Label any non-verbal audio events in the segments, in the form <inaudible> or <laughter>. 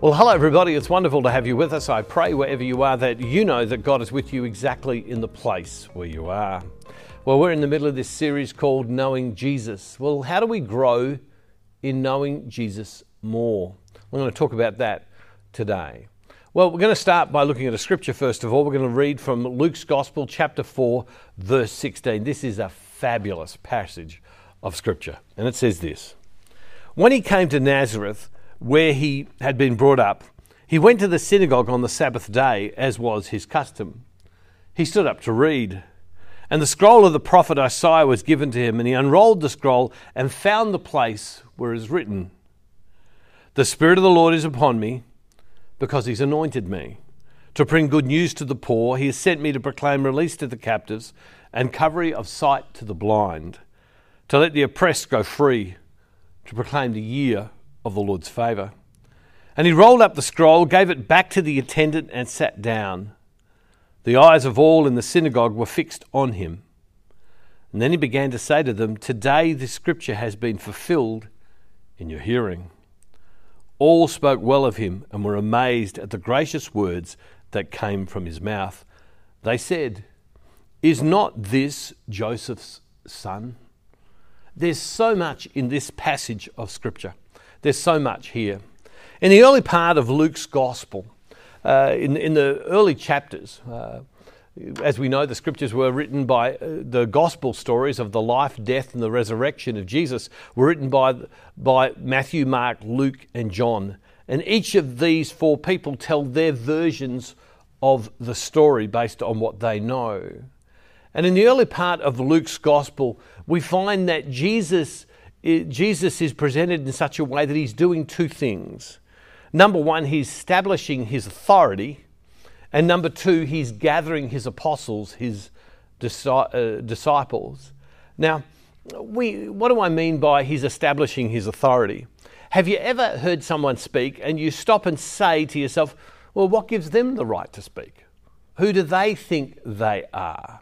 Well, hello, everybody. It's wonderful to have you with us. I pray wherever you are that you know that God is with you exactly in the place where you are. Well, we're in the middle of this series called Knowing Jesus. Well, how do we grow in knowing Jesus more? We're going to talk about that today. Well, we're going to start by looking at a scripture first of all. We're going to read from Luke's Gospel, chapter 4, verse 16. This is a fabulous passage of scripture, and it says this When he came to Nazareth, where he had been brought up, he went to the synagogue on the Sabbath day, as was his custom. He stood up to read. And the scroll of the prophet Isaiah was given to him, and he unrolled the scroll and found the place where it is written The Spirit of the Lord is upon me, because he's anointed me. To bring good news to the poor, he has sent me to proclaim release to the captives and recovery of sight to the blind, to let the oppressed go free, to proclaim the year of the Lord's favour. And he rolled up the scroll, gave it back to the attendant, and sat down. The eyes of all in the synagogue were fixed on him. And then he began to say to them, Today this scripture has been fulfilled in your hearing. All spoke well of him and were amazed at the gracious words that came from his mouth. They said, Is not this Joseph's son? There's so much in this passage of scripture. There's so much here. In the early part of Luke's Gospel, uh, in, in the early chapters, uh, as we know, the scriptures were written by uh, the gospel stories of the life, death, and the resurrection of Jesus were written by, by Matthew, Mark, Luke, and John. And each of these four people tell their versions of the story based on what they know. And in the early part of Luke's gospel, we find that Jesus Jesus is presented in such a way that he's doing two things. Number one, he's establishing his authority, and number two, he's gathering his apostles, his uh, disciples. Now, we, what do I mean by he's establishing his authority? Have you ever heard someone speak and you stop and say to yourself, well, what gives them the right to speak? Who do they think they are?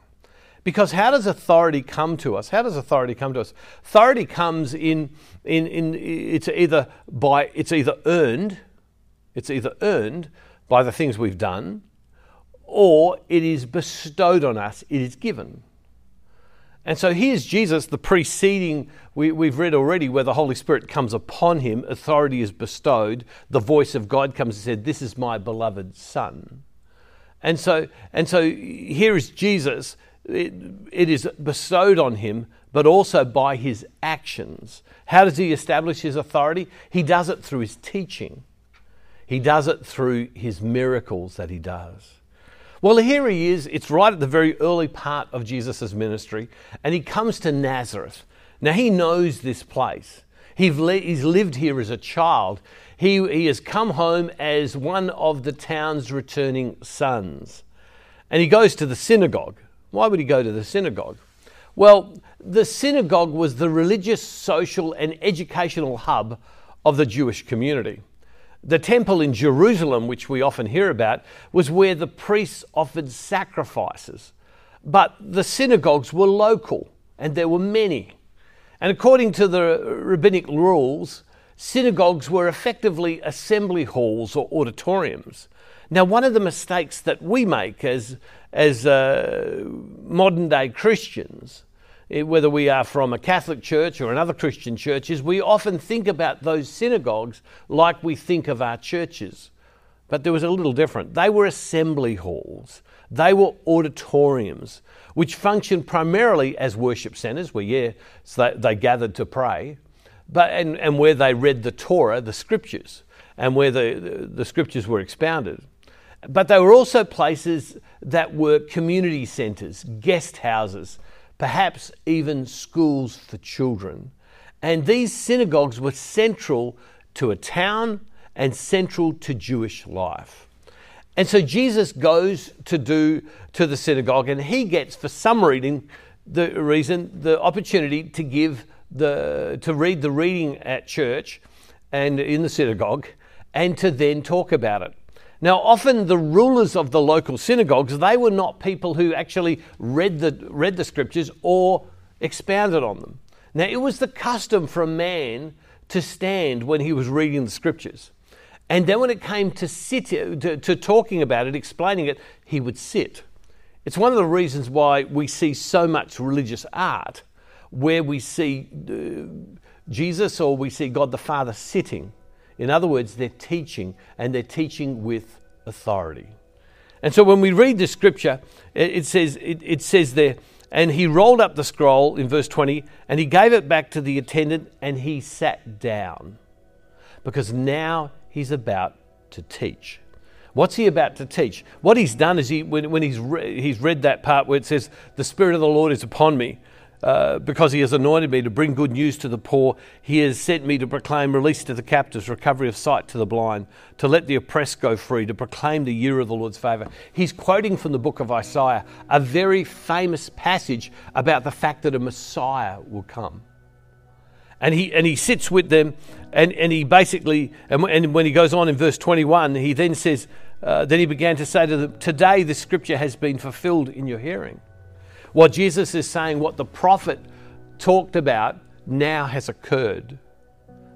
Because how does authority come to us? How does authority come to us? Authority comes in, in, in it's either by it's either earned, it's either earned by the things we've done, or it is bestowed on us, it is given. And so here's Jesus, the preceding, we, have read already, where the Holy Spirit comes upon him, authority is bestowed, the voice of God comes and said, This is my beloved Son. And so, and so here is Jesus it, it is bestowed on him, but also by his actions. How does he establish his authority? He does it through his teaching, he does it through his miracles that he does. Well, here he is. It's right at the very early part of Jesus' ministry, and he comes to Nazareth. Now, he knows this place. He's lived here as a child. He, he has come home as one of the town's returning sons. And he goes to the synagogue. Why would he go to the synagogue? Well, the synagogue was the religious, social, and educational hub of the Jewish community. The temple in Jerusalem, which we often hear about, was where the priests offered sacrifices. But the synagogues were local, and there were many. And according to the rabbinic rules, synagogues were effectively assembly halls or auditoriums. Now, one of the mistakes that we make as, as uh, modern day Christians, eh, whether we are from a Catholic church or another Christian church, is we often think about those synagogues like we think of our churches. But there was a little different. They were assembly halls, they were auditoriums, which functioned primarily as worship centres, where, yeah, so they, they gathered to pray, but, and, and where they read the Torah, the scriptures, and where the, the, the scriptures were expounded. But they were also places that were community centres, guest houses, perhaps even schools for children. And these synagogues were central to a town and central to Jewish life. And so Jesus goes to do to the synagogue and he gets, for some reading, the reason, the opportunity to give the to read the reading at church and in the synagogue and to then talk about it. Now, often the rulers of the local synagogues, they were not people who actually read the, read the scriptures or expounded on them. Now, it was the custom for a man to stand when he was reading the scriptures. And then when it came to, sit, to, to talking about it, explaining it, he would sit. It's one of the reasons why we see so much religious art where we see uh, Jesus or we see God the Father sitting. In other words, they're teaching and they're teaching with authority. And so when we read the scripture, it, says, it, it says there, and he rolled up the scroll in verse 20 and he gave it back to the attendant and he sat down because now he's about to teach. What's he about to teach? What he's done is he, when, when he's, re- he's read that part where it says, The Spirit of the Lord is upon me, uh, because he has anointed me to bring good news to the poor. He has sent me to proclaim release to the captives, recovery of sight to the blind, to let the oppressed go free, to proclaim the year of the Lord's favour. He's quoting from the book of Isaiah, a very famous passage about the fact that a Messiah will come. And he, and he sits with them, and, and he basically, and, and when he goes on in verse 21, he then says, uh, then he began to say to them, Today the scripture has been fulfilled in your hearing. What Jesus is saying, what the prophet talked about, now has occurred.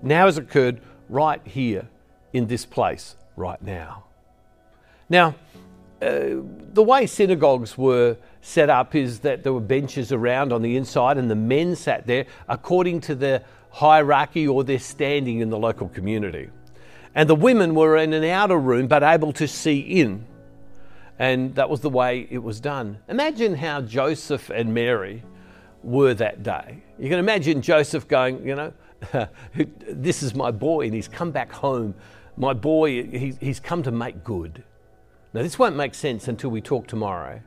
Now has occurred right here in this place, right now. Now, uh, the way synagogues were set up is that there were benches around on the inside and the men sat there according to their hierarchy or their standing in the local community. And the women were in an outer room but able to see in. And that was the way it was done. Imagine how Joseph and Mary were that day. You can imagine Joseph going, you know, <laughs> this is my boy and he's come back home. My boy, he's come to make good. Now, this won't make sense until we talk tomorrow.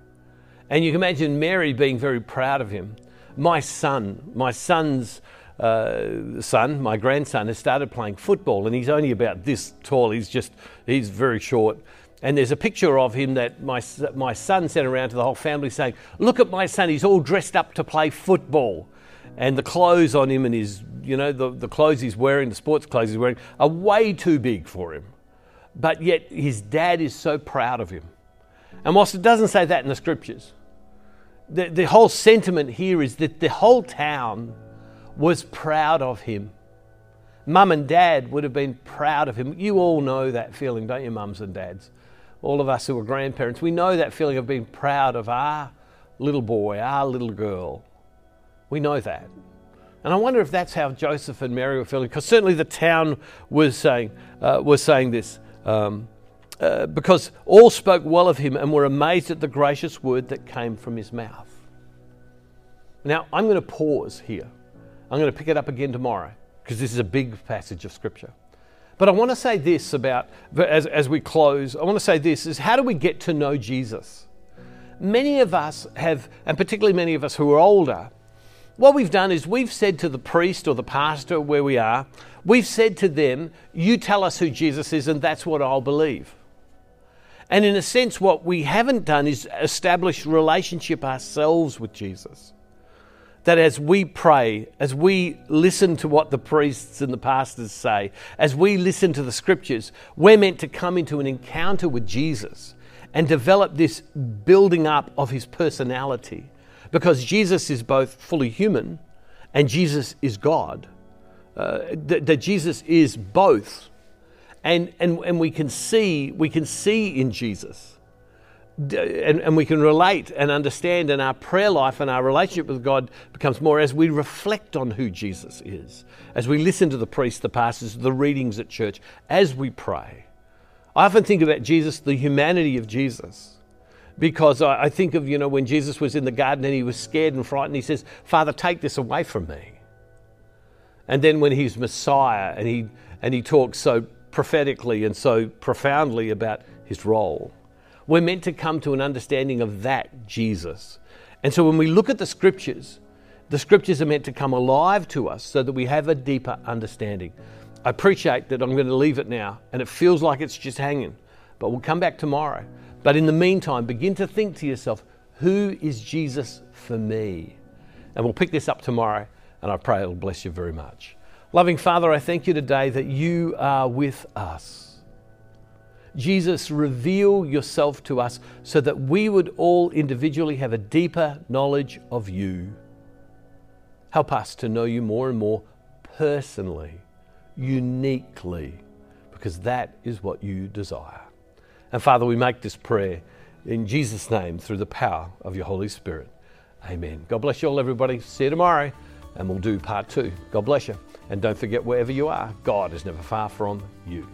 And you can imagine Mary being very proud of him. My son, my son's uh, son, my grandson, has started playing football and he's only about this tall. He's just, he's very short. And there's a picture of him that my, my son sent around to the whole family saying, Look at my son, he's all dressed up to play football. And the clothes on him and his, you know, the, the clothes he's wearing, the sports clothes he's wearing, are way too big for him. But yet his dad is so proud of him. And whilst it doesn't say that in the scriptures, the, the whole sentiment here is that the whole town was proud of him. Mum and dad would have been proud of him. You all know that feeling, don't you, mums and dads? All of us who are grandparents, we know that feeling of being proud of our little boy, our little girl. We know that. And I wonder if that's how Joseph and Mary were feeling, because certainly the town was saying, uh, was saying this. Um, uh, because all spoke well of him and were amazed at the gracious word that came from his mouth. Now, I'm going to pause here. I'm going to pick it up again tomorrow because this is a big passage of Scripture. But I want to say this about, as, as we close, I want to say this is how do we get to know Jesus? Many of us have, and particularly many of us who are older, what we've done is we've said to the priest or the pastor where we are, we've said to them, You tell us who Jesus is, and that's what I'll believe. And in a sense, what we haven't done is establish relationship ourselves with Jesus that as we pray, as we listen to what the priests and the pastors say, as we listen to the scriptures, we're meant to come into an encounter with Jesus and develop this building up of his personality. Because Jesus is both fully human and Jesus is God. Uh, that, that Jesus is both. And, and, and we can see we can see in Jesus and, and we can relate and understand, and our prayer life and our relationship with God becomes more as we reflect on who Jesus is, as we listen to the priests, the pastors, the readings at church, as we pray. I often think about Jesus, the humanity of Jesus, because I, I think of, you know, when Jesus was in the garden and he was scared and frightened, he says, Father, take this away from me. And then when he's Messiah and he, and he talks so prophetically and so profoundly about his role. We're meant to come to an understanding of that Jesus. And so when we look at the scriptures, the scriptures are meant to come alive to us so that we have a deeper understanding. I appreciate that I'm going to leave it now and it feels like it's just hanging, but we'll come back tomorrow. But in the meantime, begin to think to yourself, who is Jesus for me? And we'll pick this up tomorrow, and I pray it'll bless you very much. Loving Father, I thank you today that you are with us. Jesus, reveal yourself to us so that we would all individually have a deeper knowledge of you. Help us to know you more and more personally, uniquely, because that is what you desire. And Father, we make this prayer in Jesus' name through the power of your Holy Spirit. Amen. God bless you all, everybody. See you tomorrow, and we'll do part two. God bless you. And don't forget, wherever you are, God is never far from you.